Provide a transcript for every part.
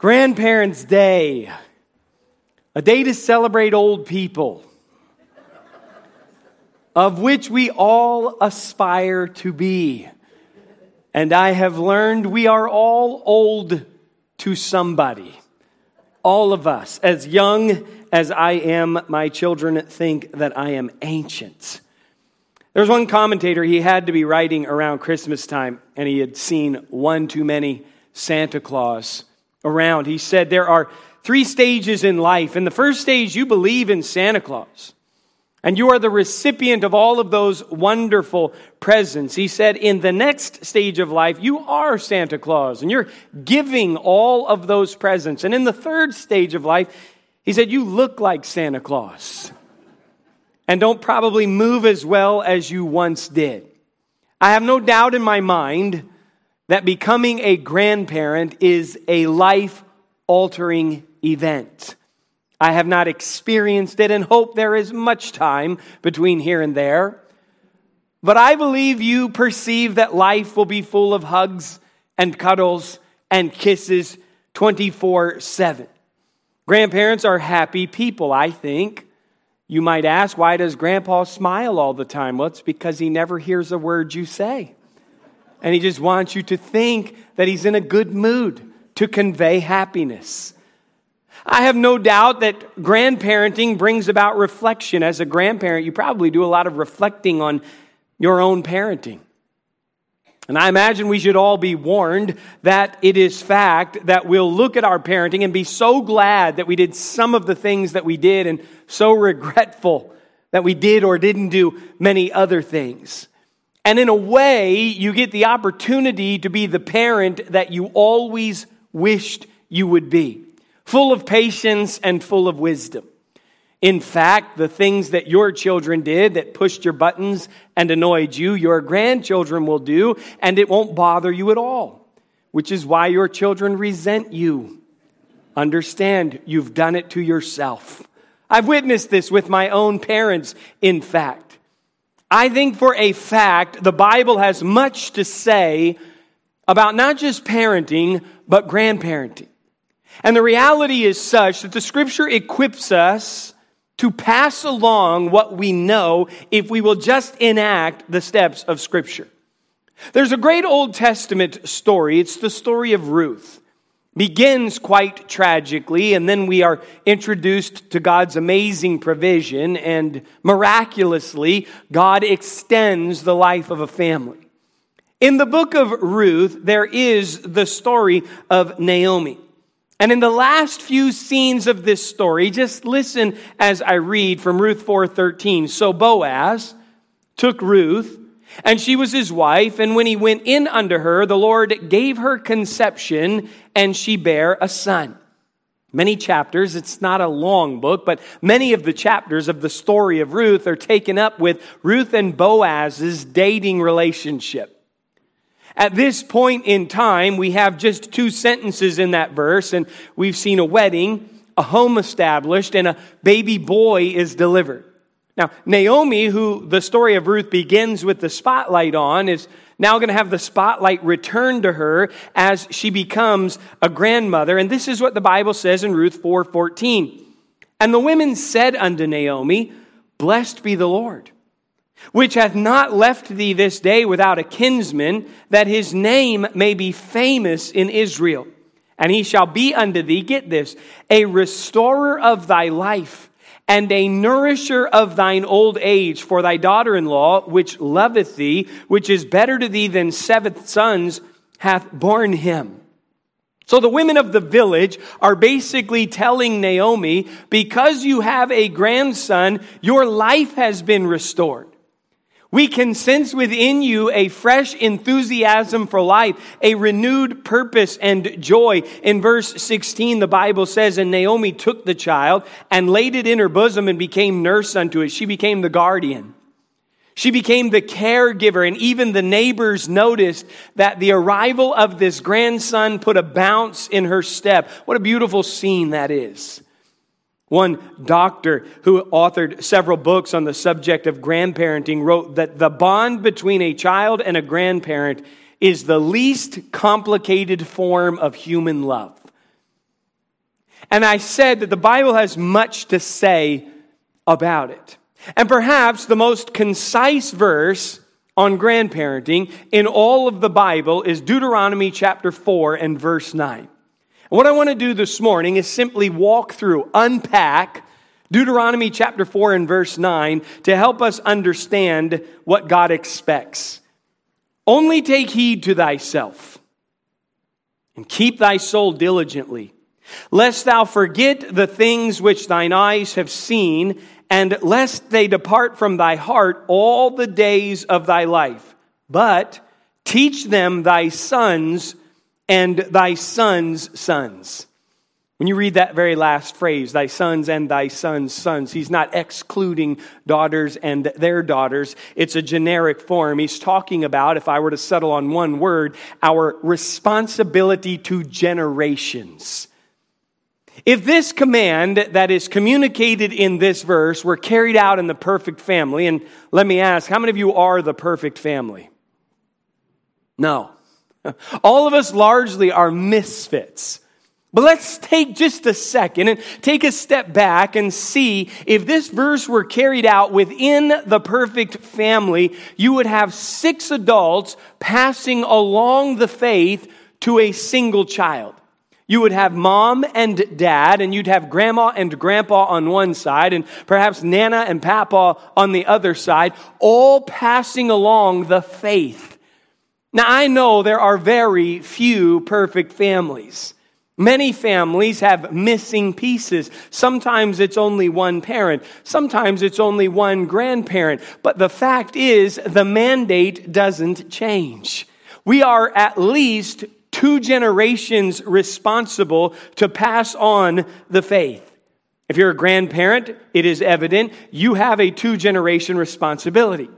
Grandparents' Day, a day to celebrate old people, of which we all aspire to be. And I have learned we are all old to somebody. All of us, as young as I am, my children think that I am ancient. There was one commentator, he had to be writing around Christmas time, and he had seen one too many Santa Claus around. He said there are three stages in life. In the first stage, you believe in Santa Claus. And you are the recipient of all of those wonderful presents. He said, in the next stage of life, you are Santa Claus and you're giving all of those presents. And in the third stage of life, he said, you look like Santa Claus and don't probably move as well as you once did. I have no doubt in my mind that becoming a grandparent is a life altering event. I have not experienced it and hope there is much time between here and there. But I believe you perceive that life will be full of hugs and cuddles and kisses 24 7. Grandparents are happy people, I think. You might ask, why does grandpa smile all the time? Well, it's because he never hears a word you say. And he just wants you to think that he's in a good mood to convey happiness. I have no doubt that grandparenting brings about reflection. As a grandparent, you probably do a lot of reflecting on your own parenting. And I imagine we should all be warned that it is fact that we'll look at our parenting and be so glad that we did some of the things that we did and so regretful that we did or didn't do many other things. And in a way, you get the opportunity to be the parent that you always wished you would be full of patience and full of wisdom. In fact, the things that your children did that pushed your buttons and annoyed you, your grandchildren will do, and it won't bother you at all, which is why your children resent you. Understand, you've done it to yourself. I've witnessed this with my own parents, in fact. I think for a fact the Bible has much to say about not just parenting, but grandparenting. And the reality is such that the scripture equips us to pass along what we know if we will just enact the steps of scripture. There's a great Old Testament story. It's the story of Ruth begins quite tragically, and then we are introduced to God's amazing provision, and miraculously, God extends the life of a family. In the book of Ruth, there is the story of Naomi. And in the last few scenes of this story, just listen as I read from Ruth 4:13. So Boaz took Ruth and she was his wife, and when he went in unto her, the Lord gave her conception, and she bare a son. Many chapters, it's not a long book, but many of the chapters of the story of Ruth are taken up with Ruth and Boaz's dating relationship. At this point in time, we have just two sentences in that verse, and we've seen a wedding, a home established, and a baby boy is delivered. Now, Naomi, who the story of Ruth begins with the spotlight on, is now going to have the spotlight returned to her as she becomes a grandmother. And this is what the Bible says in Ruth 4:14. And the women said unto Naomi, Blessed be the Lord, which hath not left thee this day without a kinsman, that his name may be famous in Israel. And he shall be unto thee, get this, a restorer of thy life and a nourisher of thine old age for thy daughter in law, which loveth thee, which is better to thee than seven sons, hath borne him. So the women of the village are basically telling Naomi, because you have a grandson, your life has been restored. We can sense within you a fresh enthusiasm for life, a renewed purpose and joy. In verse 16, the Bible says, And Naomi took the child and laid it in her bosom and became nurse unto it. She became the guardian. She became the caregiver, and even the neighbors noticed that the arrival of this grandson put a bounce in her step. What a beautiful scene that is. One doctor who authored several books on the subject of grandparenting wrote that the bond between a child and a grandparent is the least complicated form of human love. And I said that the Bible has much to say about it. And perhaps the most concise verse on grandparenting in all of the Bible is Deuteronomy chapter 4 and verse 9. What I want to do this morning is simply walk through, unpack Deuteronomy chapter 4 and verse 9 to help us understand what God expects. Only take heed to thyself and keep thy soul diligently, lest thou forget the things which thine eyes have seen, and lest they depart from thy heart all the days of thy life. But teach them thy sons and thy sons' sons when you read that very last phrase, thy sons and thy sons' sons, he's not excluding daughters and their daughters. It's a generic form. He's talking about, if I were to settle on one word, our responsibility to generations. If this command that is communicated in this verse were carried out in the perfect family, and let me ask, how many of you are the perfect family? No. All of us largely are misfits. But let's take just a second and take a step back and see if this verse were carried out within the perfect family, you would have six adults passing along the faith to a single child. You would have mom and dad, and you'd have grandma and grandpa on one side, and perhaps nana and papa on the other side, all passing along the faith. Now, I know there are very few perfect families. Many families have missing pieces. Sometimes it's only one parent. Sometimes it's only one grandparent. But the fact is, the mandate doesn't change. We are at least two generations responsible to pass on the faith. If you're a grandparent, it is evident you have a two generation responsibility.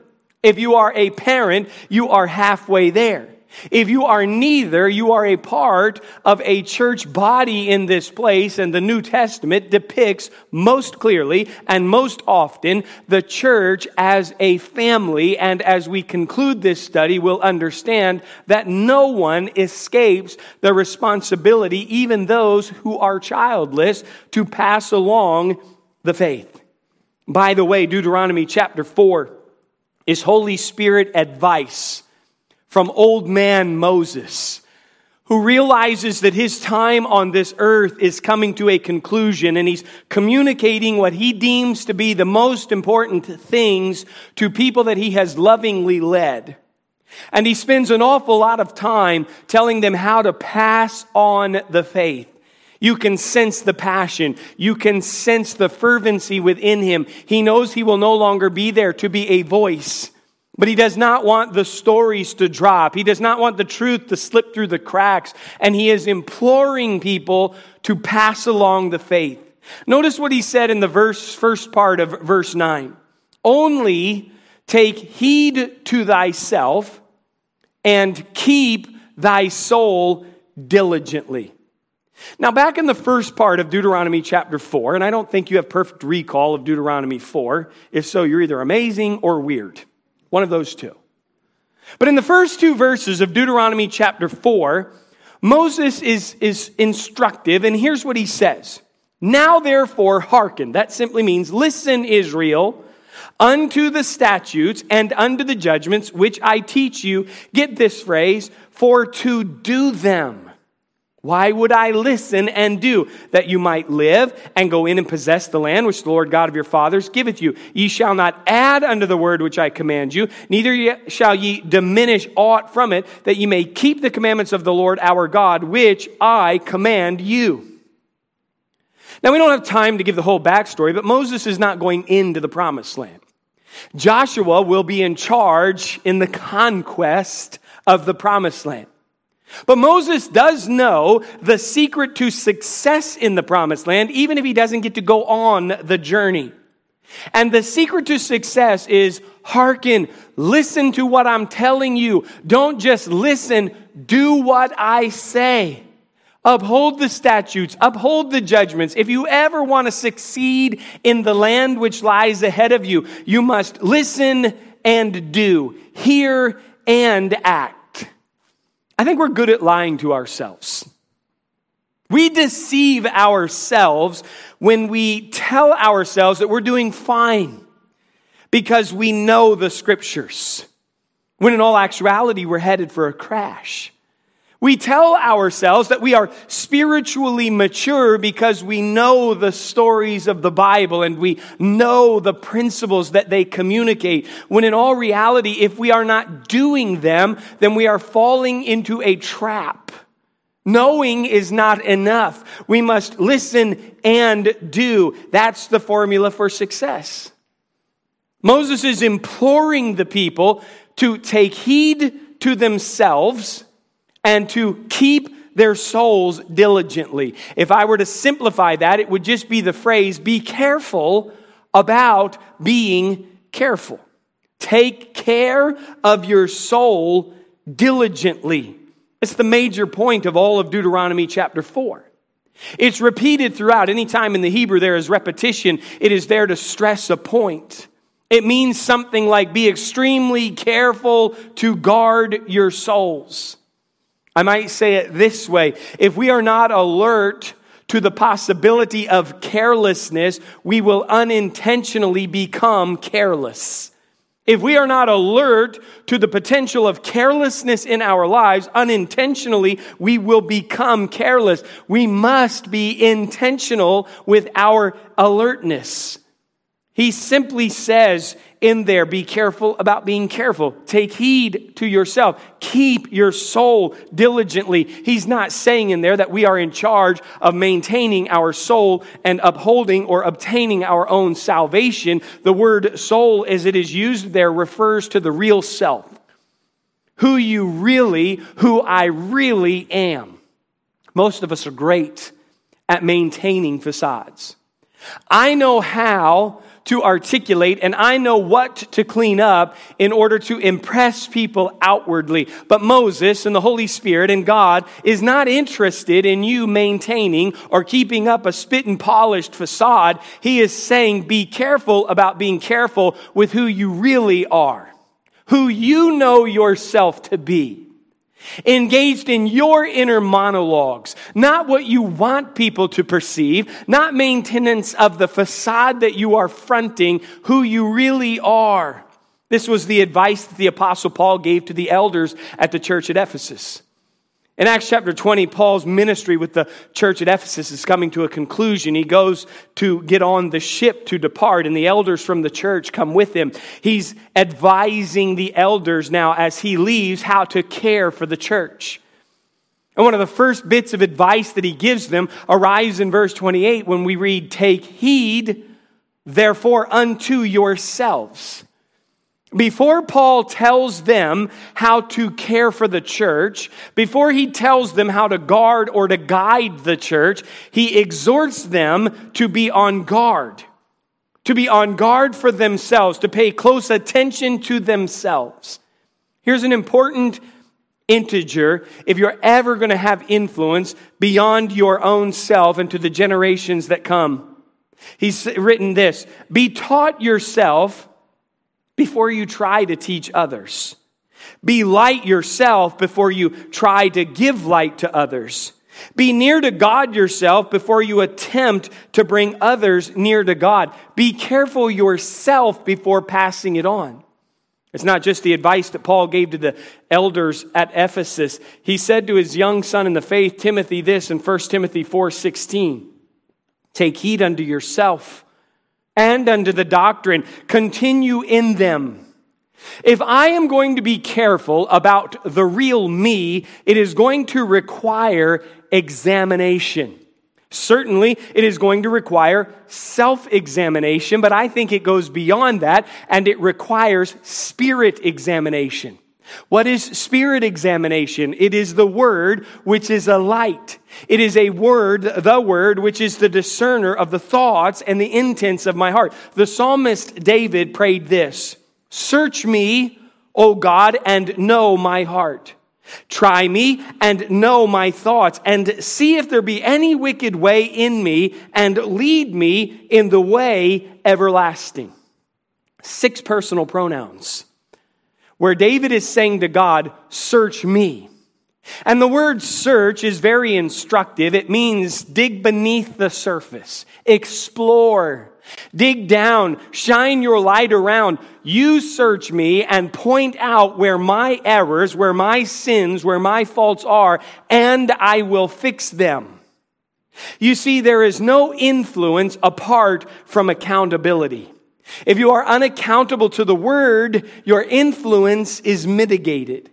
If you are a parent, you are halfway there. If you are neither, you are a part of a church body in this place, and the New Testament depicts most clearly and most often the church as a family. And as we conclude this study, we'll understand that no one escapes the responsibility, even those who are childless, to pass along the faith. By the way, Deuteronomy chapter 4 is Holy Spirit advice from old man Moses, who realizes that his time on this earth is coming to a conclusion and he's communicating what he deems to be the most important things to people that he has lovingly led. And he spends an awful lot of time telling them how to pass on the faith. You can sense the passion. You can sense the fervency within him. He knows he will no longer be there to be a voice. But he does not want the stories to drop. He does not want the truth to slip through the cracks. And he is imploring people to pass along the faith. Notice what he said in the verse, first part of verse 9. Only take heed to thyself and keep thy soul diligently. Now, back in the first part of Deuteronomy chapter 4, and I don't think you have perfect recall of Deuteronomy 4. If so, you're either amazing or weird. One of those two. But in the first two verses of Deuteronomy chapter 4, Moses is, is instructive, and here's what he says Now therefore hearken. That simply means listen, Israel, unto the statutes and unto the judgments which I teach you. Get this phrase, for to do them. Why would I listen and do? That you might live and go in and possess the land which the Lord God of your fathers giveth you. Ye shall not add unto the word which I command you, neither shall ye diminish aught from it, that ye may keep the commandments of the Lord our God, which I command you. Now, we don't have time to give the whole backstory, but Moses is not going into the promised land. Joshua will be in charge in the conquest of the promised land. But Moses does know the secret to success in the promised land, even if he doesn't get to go on the journey. And the secret to success is hearken, listen to what I'm telling you. Don't just listen, do what I say. Uphold the statutes, uphold the judgments. If you ever want to succeed in the land which lies ahead of you, you must listen and do, hear and act. I think we're good at lying to ourselves. We deceive ourselves when we tell ourselves that we're doing fine because we know the scriptures, when in all actuality, we're headed for a crash. We tell ourselves that we are spiritually mature because we know the stories of the Bible and we know the principles that they communicate. When in all reality, if we are not doing them, then we are falling into a trap. Knowing is not enough. We must listen and do. That's the formula for success. Moses is imploring the people to take heed to themselves and to keep their souls diligently. If I were to simplify that, it would just be the phrase be careful about being careful. Take care of your soul diligently. It's the major point of all of Deuteronomy chapter 4. It's repeated throughout. Anytime in the Hebrew there is repetition, it is there to stress a point. It means something like be extremely careful to guard your souls. I might say it this way if we are not alert to the possibility of carelessness, we will unintentionally become careless. If we are not alert to the potential of carelessness in our lives, unintentionally, we will become careless. We must be intentional with our alertness. He simply says in there, be careful about being careful. Take heed to yourself. Keep your soul diligently. He's not saying in there that we are in charge of maintaining our soul and upholding or obtaining our own salvation. The word soul, as it is used there, refers to the real self. Who you really, who I really am. Most of us are great at maintaining facades. I know how to articulate and I know what to clean up in order to impress people outwardly. But Moses and the Holy Spirit and God is not interested in you maintaining or keeping up a spit and polished facade. He is saying be careful about being careful with who you really are, who you know yourself to be engaged in your inner monologues, not what you want people to perceive, not maintenance of the facade that you are fronting, who you really are. This was the advice that the Apostle Paul gave to the elders at the church at Ephesus. In Acts chapter 20, Paul's ministry with the church at Ephesus is coming to a conclusion. He goes to get on the ship to depart, and the elders from the church come with him. He's advising the elders now as he leaves how to care for the church. And one of the first bits of advice that he gives them arrives in verse 28 when we read, Take heed, therefore, unto yourselves before Paul tells them how to care for the church, before he tells them how to guard or to guide the church, he exhorts them to be on guard, to be on guard for themselves, to pay close attention to themselves. Here's an important integer if you're ever going to have influence beyond your own self and to the generations that come. He's written this Be taught yourself before you try to teach others. Be light yourself before you try to give light to others. Be near to God yourself before you attempt to bring others near to God. Be careful yourself before passing it on. It's not just the advice that Paul gave to the elders at Ephesus. He said to his young son in the faith, Timothy, this in 1 Timothy 4:16. Take heed unto yourself and unto the doctrine. Continue in them. If I am going to be careful about the real me, it is going to require examination. Certainly, it is going to require self examination, but I think it goes beyond that and it requires spirit examination. What is spirit examination? It is the word which is a light. It is a word, the word, which is the discerner of the thoughts and the intents of my heart. The psalmist David prayed this Search me, O God, and know my heart. Try me and know my thoughts, and see if there be any wicked way in me, and lead me in the way everlasting. Six personal pronouns where David is saying to God, Search me. And the word search is very instructive. It means dig beneath the surface, explore, dig down, shine your light around. You search me and point out where my errors, where my sins, where my faults are, and I will fix them. You see, there is no influence apart from accountability. If you are unaccountable to the word, your influence is mitigated.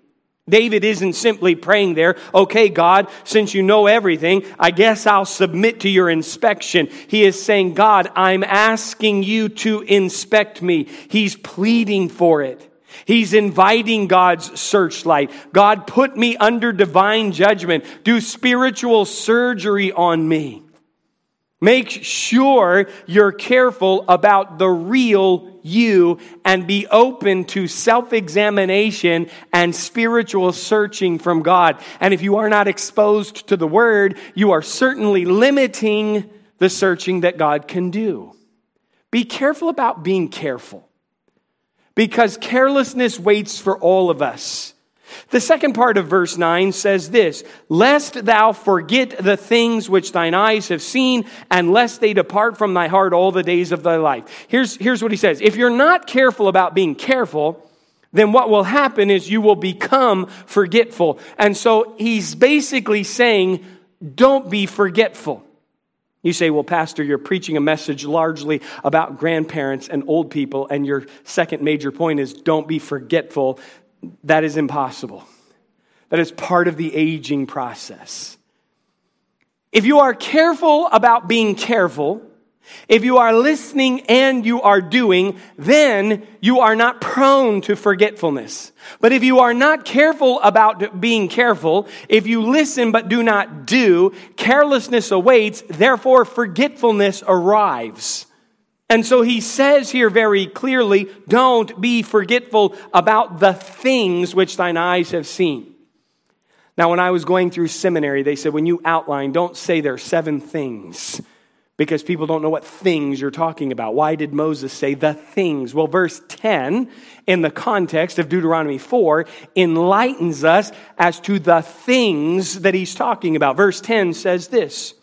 David isn't simply praying there, okay, God, since you know everything, I guess I'll submit to your inspection. He is saying, God, I'm asking you to inspect me. He's pleading for it. He's inviting God's searchlight. God, put me under divine judgment. Do spiritual surgery on me. Make sure you're careful about the real you and be open to self examination and spiritual searching from God. And if you are not exposed to the word, you are certainly limiting the searching that God can do. Be careful about being careful because carelessness waits for all of us. The second part of verse 9 says this Lest thou forget the things which thine eyes have seen, and lest they depart from thy heart all the days of thy life. Here's, here's what he says If you're not careful about being careful, then what will happen is you will become forgetful. And so he's basically saying, Don't be forgetful. You say, well, Pastor, you're preaching a message largely about grandparents and old people, and your second major point is don't be forgetful that is impossible. That is part of the aging process. If you are careful about being careful, if you are listening and you are doing, then you are not prone to forgetfulness. But if you are not careful about being careful, if you listen but do not do, carelessness awaits, therefore forgetfulness arrives. And so he says here very clearly, don't be forgetful about the things which thine eyes have seen. Now, when I was going through seminary, they said when you outline, don't say there are seven things because people don't know what things you're talking about. Why did Moses say the things? Well, verse 10 in the context of Deuteronomy 4 enlightens us as to the things that he's talking about. Verse 10 says this,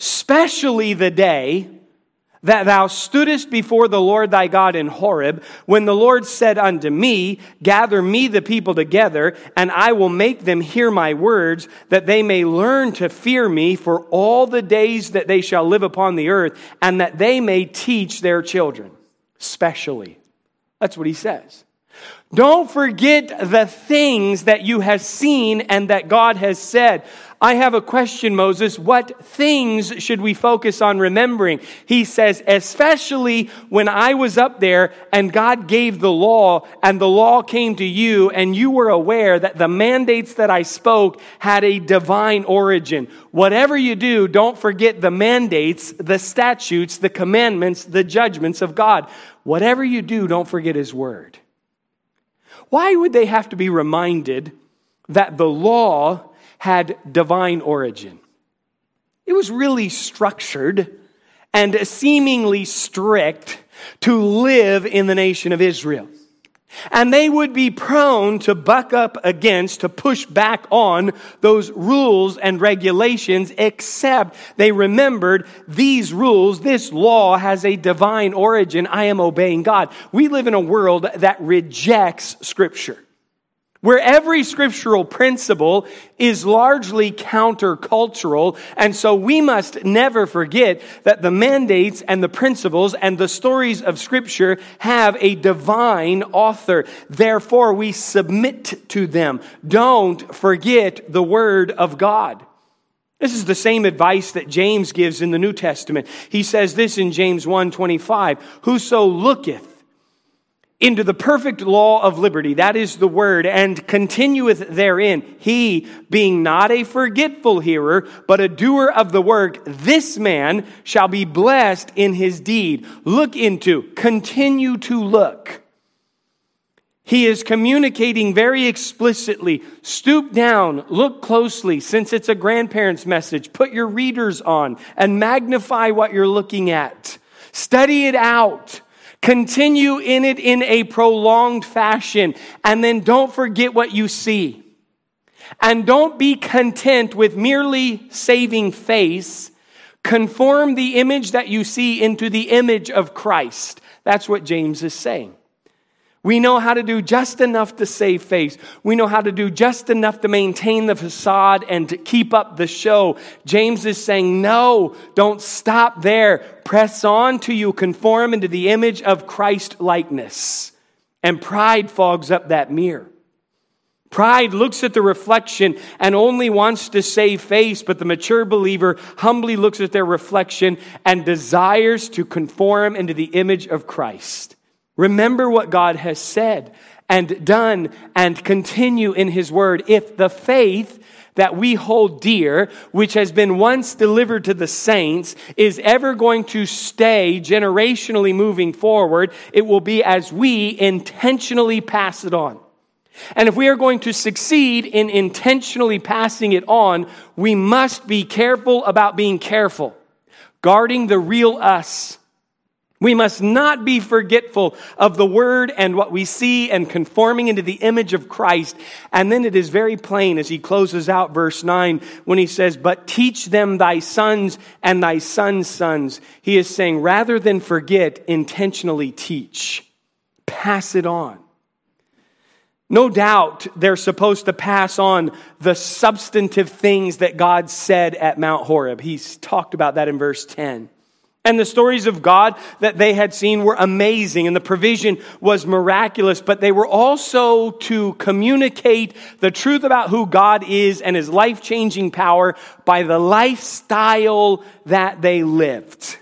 especially the day that thou stoodest before the Lord thy God in Horeb, when the Lord said unto me, Gather me the people together, and I will make them hear my words, that they may learn to fear me for all the days that they shall live upon the earth, and that they may teach their children. Specially. That's what he says. Don't forget the things that you have seen and that God has said. I have a question, Moses. What things should we focus on remembering? He says, especially when I was up there and God gave the law and the law came to you and you were aware that the mandates that I spoke had a divine origin. Whatever you do, don't forget the mandates, the statutes, the commandments, the judgments of God. Whatever you do, don't forget his word. Why would they have to be reminded that the law had divine origin? It was really structured and seemingly strict to live in the nation of Israel. And they would be prone to buck up against, to push back on those rules and regulations, except they remembered these rules, this law has a divine origin. I am obeying God. We live in a world that rejects Scripture where every scriptural principle is largely countercultural. And so we must never forget that the mandates and the principles and the stories of scripture have a divine author. Therefore, we submit to them. Don't forget the word of God. This is the same advice that James gives in the New Testament. He says this in James 1:25, whoso looketh into the perfect law of liberty, that is the word, and continueth therein, he being not a forgetful hearer, but a doer of the work, this man shall be blessed in his deed. Look into, continue to look. He is communicating very explicitly. Stoop down, look closely, since it's a grandparent's message. Put your readers on and magnify what you're looking at. Study it out. Continue in it in a prolonged fashion. And then don't forget what you see. And don't be content with merely saving face. Conform the image that you see into the image of Christ. That's what James is saying. We know how to do just enough to save face. We know how to do just enough to maintain the facade and to keep up the show. James is saying, no, don't stop there. Press on to you conform into the image of Christ likeness. And pride fogs up that mirror. Pride looks at the reflection and only wants to save face, but the mature believer humbly looks at their reflection and desires to conform into the image of Christ. Remember what God has said and done and continue in His Word. If the faith that we hold dear, which has been once delivered to the saints, is ever going to stay generationally moving forward, it will be as we intentionally pass it on. And if we are going to succeed in intentionally passing it on, we must be careful about being careful, guarding the real us we must not be forgetful of the word and what we see and conforming into the image of Christ. And then it is very plain as he closes out verse 9 when he says, But teach them thy sons and thy sons' sons. He is saying, rather than forget, intentionally teach. Pass it on. No doubt they're supposed to pass on the substantive things that God said at Mount Horeb. He's talked about that in verse 10. And the stories of God that they had seen were amazing and the provision was miraculous, but they were also to communicate the truth about who God is and his life changing power by the lifestyle that they lived.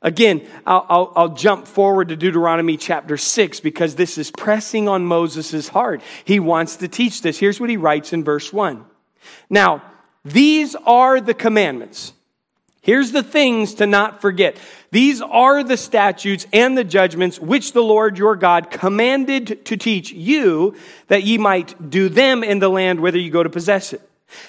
Again, I'll, I'll, I'll, jump forward to Deuteronomy chapter 6 because this is pressing on Moses' heart. He wants to teach this. Here's what he writes in verse 1. Now, these are the commandments Here's the things to not forget. These are the statutes and the judgments which the Lord your God commanded to teach you that ye might do them in the land whither you go to possess it.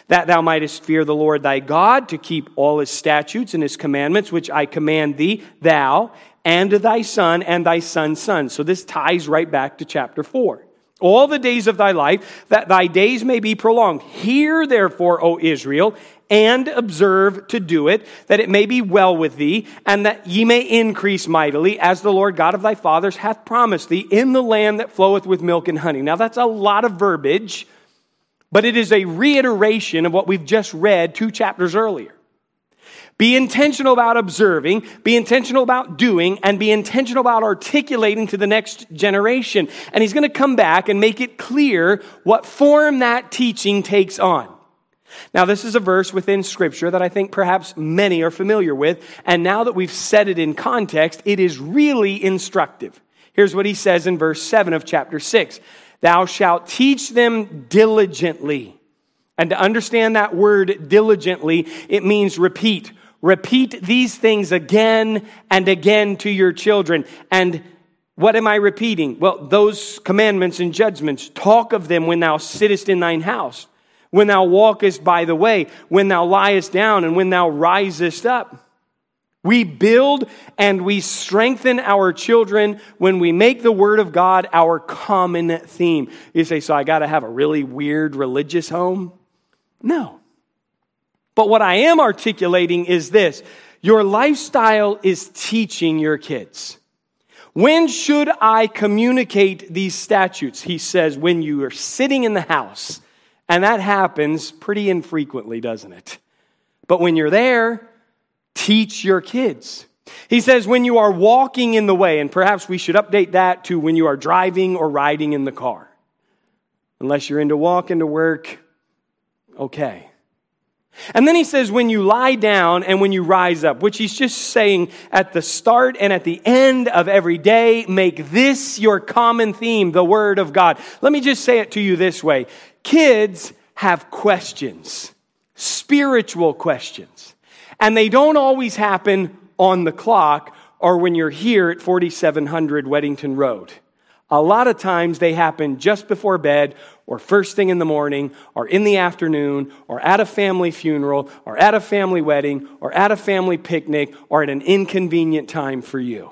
That thou mightest fear the Lord thy God to keep all his statutes and his commandments, which I command thee, thou and thy son and thy son's son. So this ties right back to chapter 4 all the days of thy life, that thy days may be prolonged. Hear therefore, O Israel, and observe to do it, that it may be well with thee, and that ye may increase mightily, as the Lord God of thy fathers hath promised thee, in the land that floweth with milk and honey. Now that's a lot of verbiage, but it is a reiteration of what we've just read two chapters earlier. Be intentional about observing, be intentional about doing, and be intentional about articulating to the next generation. And he's going to come back and make it clear what form that teaching takes on. Now, this is a verse within Scripture that I think perhaps many are familiar with, and now that we've set it in context, it is really instructive. Here's what he says in verse 7 of chapter 6 Thou shalt teach them diligently. And to understand that word diligently, it means repeat. Repeat these things again and again to your children. And what am I repeating? Well, those commandments and judgments. Talk of them when thou sittest in thine house when thou walkest by the way, when thou liest down, and when thou risest up. We build and we strengthen our children when we make the Word of God our common theme. You say, so I got to have a really weird religious home? No. But what I am articulating is this your lifestyle is teaching your kids. When should I communicate these statutes? He says, when you are sitting in the house and that happens pretty infrequently, doesn't it? But when you're there, teach your kids. He says, when you are walking in the way, and perhaps we should update that to when you are driving or riding in the car. Unless you're into walking to work, okay. And then he says, when you lie down and when you rise up, which he's just saying at the start and at the end of every day, make this your common theme, the Word of God. Let me just say it to you this way Kids have questions, spiritual questions, and they don't always happen on the clock or when you're here at 4700 Weddington Road. A lot of times they happen just before bed or first thing in the morning or in the afternoon or at a family funeral or at a family wedding or at a family picnic or at an inconvenient time for you.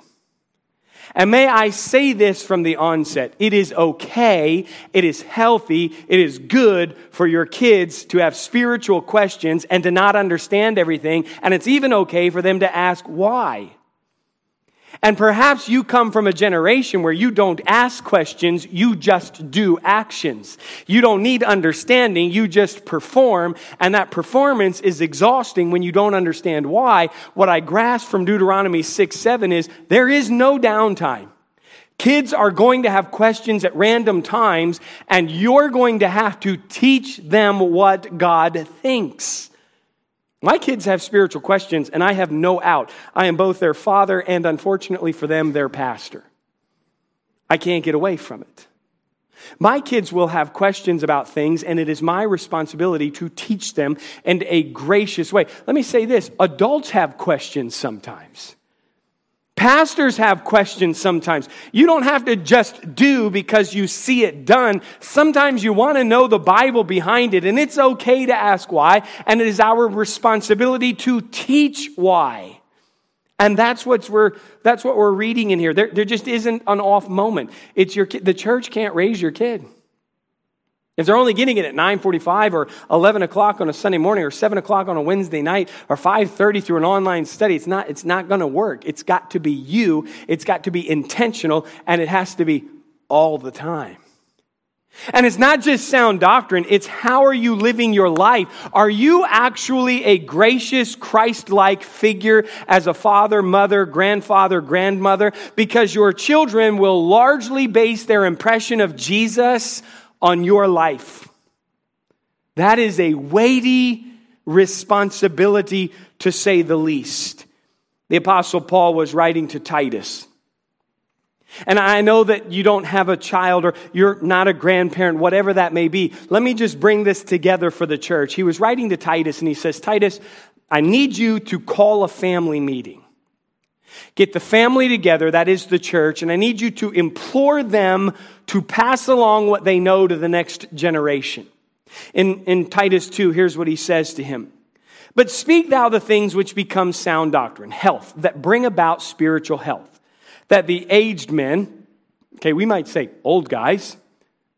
And may I say this from the onset it is okay, it is healthy, it is good for your kids to have spiritual questions and to not understand everything. And it's even okay for them to ask why. And perhaps you come from a generation where you don't ask questions, you just do actions. You don't need understanding, you just perform. And that performance is exhausting when you don't understand why. What I grasp from Deuteronomy 6 7 is there is no downtime. Kids are going to have questions at random times, and you're going to have to teach them what God thinks. My kids have spiritual questions, and I have no out. I am both their father and, unfortunately for them, their pastor. I can't get away from it. My kids will have questions about things, and it is my responsibility to teach them in a gracious way. Let me say this adults have questions sometimes. Pastors have questions sometimes. You don't have to just do because you see it done. Sometimes you want to know the Bible behind it, and it's okay to ask why, and it is our responsibility to teach why. And that's, what's we're, that's what we're reading in here. There, there just isn't an off moment. It's your, the church can't raise your kid. If they're only getting it at 9:45 or 11 o'clock on a Sunday morning or 7 o'clock on a Wednesday night or 5:30 through an online study, it's not, it's not going to work. It's got to be you. It's got to be intentional, and it has to be all the time. And it's not just sound doctrine, it's how are you living your life? Are you actually a gracious, Christ like figure as a father, mother, grandfather, grandmother? Because your children will largely base their impression of Jesus on your life. That is a weighty responsibility to say the least. The Apostle Paul was writing to Titus. And I know that you don't have a child or you're not a grandparent, whatever that may be. Let me just bring this together for the church. He was writing to Titus and he says, Titus, I need you to call a family meeting. Get the family together, that is the church, and I need you to implore them to pass along what they know to the next generation. In, in Titus 2, here's what he says to him. But speak thou the things which become sound doctrine, health, that bring about spiritual health. That the aged men, okay, we might say old guys,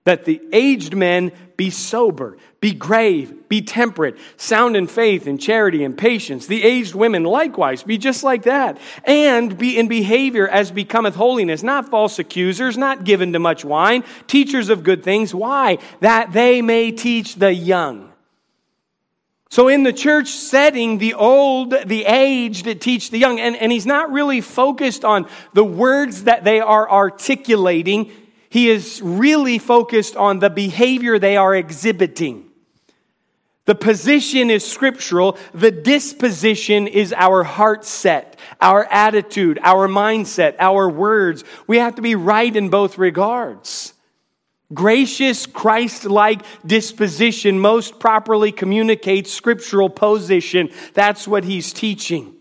that the aged men be sober, be grave, be temperate, sound in faith and charity and patience. The aged women likewise be just like that, and be in behavior as becometh holiness, not false accusers, not given to much wine, teachers of good things. Why? That they may teach the young. So in the church setting, the old, the aged teach the young, and, and he's not really focused on the words that they are articulating he is really focused on the behavior they are exhibiting. The position is scriptural. The disposition is our heart set, our attitude, our mindset, our words. We have to be right in both regards. Gracious, Christ like disposition most properly communicates scriptural position. That's what he's teaching.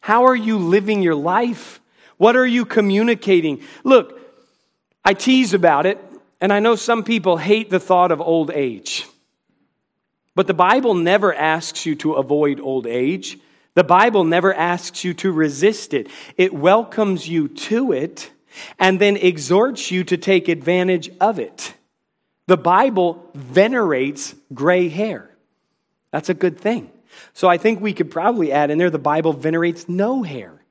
How are you living your life? What are you communicating? Look, I tease about it, and I know some people hate the thought of old age. But the Bible never asks you to avoid old age. The Bible never asks you to resist it. It welcomes you to it and then exhorts you to take advantage of it. The Bible venerates gray hair. That's a good thing. So I think we could probably add in there the Bible venerates no hair.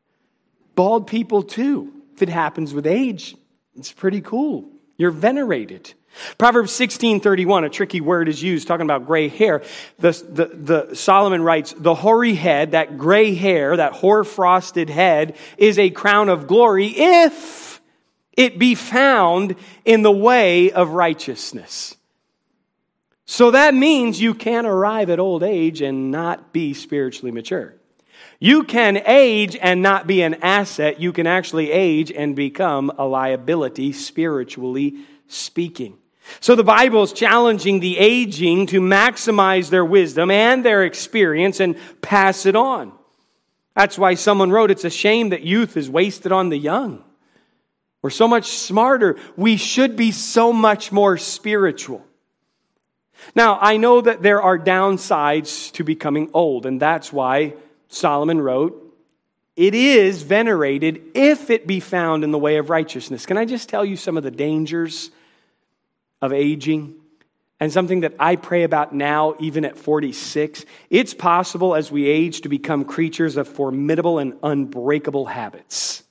Bald people too, if it happens with age. It's pretty cool. You're venerated. Proverbs 16:31, a tricky word is used talking about gray hair. The, the, the, Solomon writes, "The hoary head, that gray hair, that hoar-frosted head, is a crown of glory if it be found in the way of righteousness." So that means you can't arrive at old age and not be spiritually mature. You can age and not be an asset. You can actually age and become a liability, spiritually speaking. So the Bible is challenging the aging to maximize their wisdom and their experience and pass it on. That's why someone wrote, It's a shame that youth is wasted on the young. We're so much smarter. We should be so much more spiritual. Now, I know that there are downsides to becoming old, and that's why Solomon wrote, it is venerated if it be found in the way of righteousness. Can I just tell you some of the dangers of aging? And something that I pray about now, even at 46. It's possible as we age to become creatures of formidable and unbreakable habits.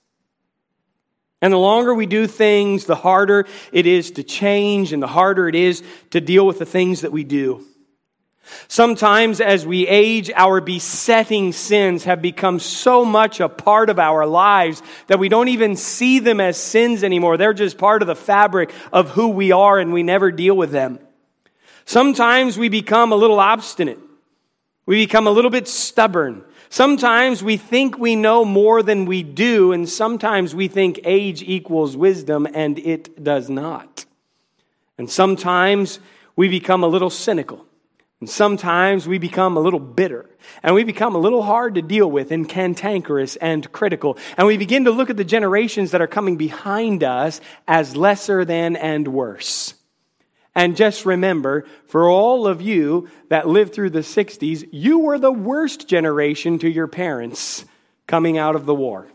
And the longer we do things, the harder it is to change and the harder it is to deal with the things that we do. Sometimes as we age, our besetting sins have become so much a part of our lives that we don't even see them as sins anymore. They're just part of the fabric of who we are and we never deal with them. Sometimes we become a little obstinate. We become a little bit stubborn. Sometimes we think we know more than we do, and sometimes we think age equals wisdom, and it does not. And sometimes we become a little cynical. And sometimes we become a little bitter and we become a little hard to deal with and cantankerous and critical. And we begin to look at the generations that are coming behind us as lesser than and worse. And just remember, for all of you that lived through the 60s, you were the worst generation to your parents coming out of the war.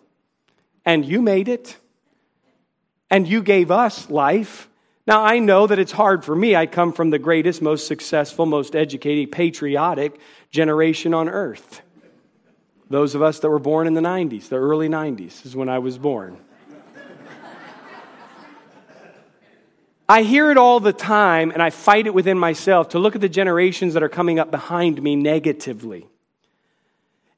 And you made it. And you gave us life. Now, I know that it's hard for me. I come from the greatest, most successful, most educated, patriotic generation on earth. Those of us that were born in the 90s, the early 90s, is when I was born. I hear it all the time, and I fight it within myself to look at the generations that are coming up behind me negatively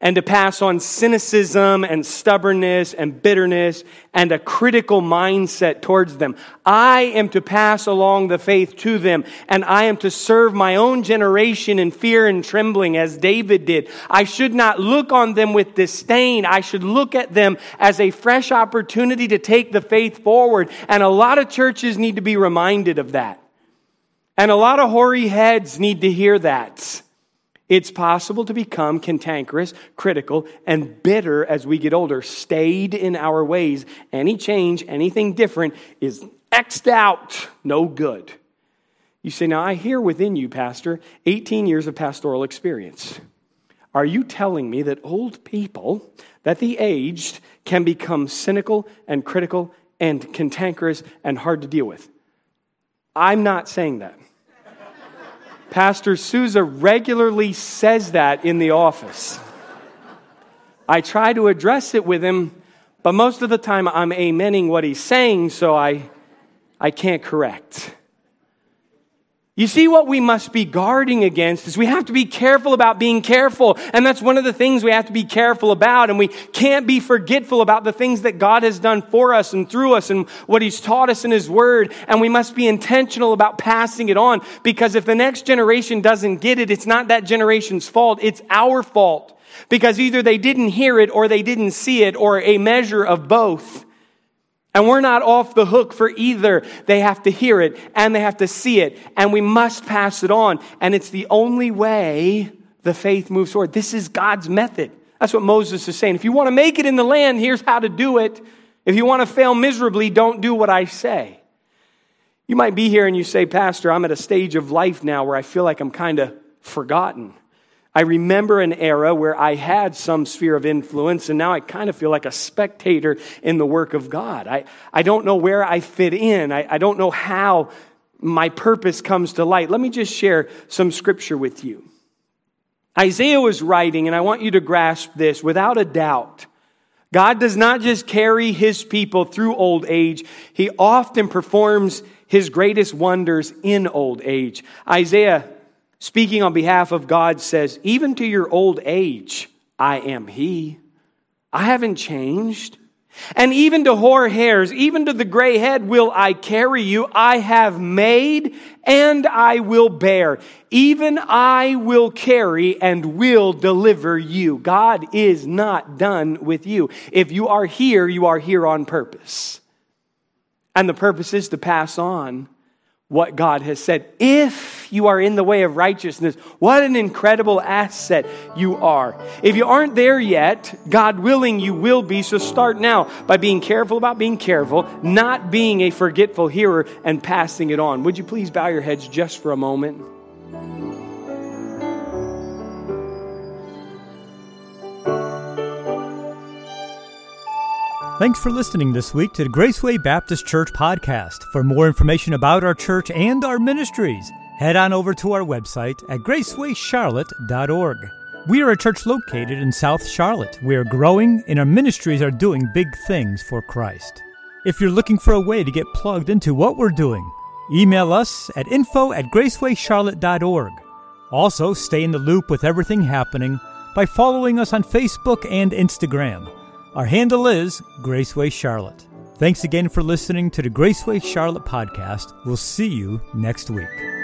and to pass on cynicism and stubbornness and bitterness and a critical mindset towards them. I am to pass along the faith to them and I am to serve my own generation in fear and trembling as David did. I should not look on them with disdain. I should look at them as a fresh opportunity to take the faith forward. And a lot of churches need to be reminded of that. And a lot of hoary heads need to hear that. It's possible to become cantankerous, critical, and bitter as we get older, stayed in our ways. Any change, anything different is X'd out, no good. You say, Now I hear within you, Pastor, 18 years of pastoral experience. Are you telling me that old people, that the aged, can become cynical and critical and cantankerous and hard to deal with? I'm not saying that. Pastor Souza regularly says that in the office. I try to address it with him, but most of the time I'm amening what he's saying, so I, I can't correct. You see, what we must be guarding against is we have to be careful about being careful. And that's one of the things we have to be careful about. And we can't be forgetful about the things that God has done for us and through us and what He's taught us in His Word. And we must be intentional about passing it on because if the next generation doesn't get it, it's not that generation's fault. It's our fault because either they didn't hear it or they didn't see it or a measure of both. And we're not off the hook for either. They have to hear it and they have to see it, and we must pass it on. And it's the only way the faith moves forward. This is God's method. That's what Moses is saying. If you want to make it in the land, here's how to do it. If you want to fail miserably, don't do what I say. You might be here and you say, Pastor, I'm at a stage of life now where I feel like I'm kind of forgotten. I remember an era where I had some sphere of influence, and now I kind of feel like a spectator in the work of God. I, I don't know where I fit in, I, I don't know how my purpose comes to light. Let me just share some scripture with you. Isaiah was writing, and I want you to grasp this without a doubt. God does not just carry his people through old age, he often performs his greatest wonders in old age. Isaiah speaking on behalf of God, says, Even to your old age, I am He. I haven't changed. And even to hoar hairs, even to the gray head, will I carry you. I have made and I will bear. Even I will carry and will deliver you. God is not done with you. If you are here, you are here on purpose. And the purpose is to pass on what God has said. If you are in the way of righteousness, what an incredible asset you are. If you aren't there yet, God willing, you will be. So start now by being careful about being careful, not being a forgetful hearer and passing it on. Would you please bow your heads just for a moment? Thanks for listening this week to the Graceway Baptist Church podcast. For more information about our church and our ministries, head on over to our website at gracewayscharlotte.org. We are a church located in South Charlotte. We are growing and our ministries are doing big things for Christ. If you're looking for a way to get plugged into what we're doing, email us at info at gracewayscharlotte.org. Also, stay in the loop with everything happening by following us on Facebook and Instagram. Our handle is Graceway Charlotte. Thanks again for listening to the Graceway Charlotte podcast. We'll see you next week.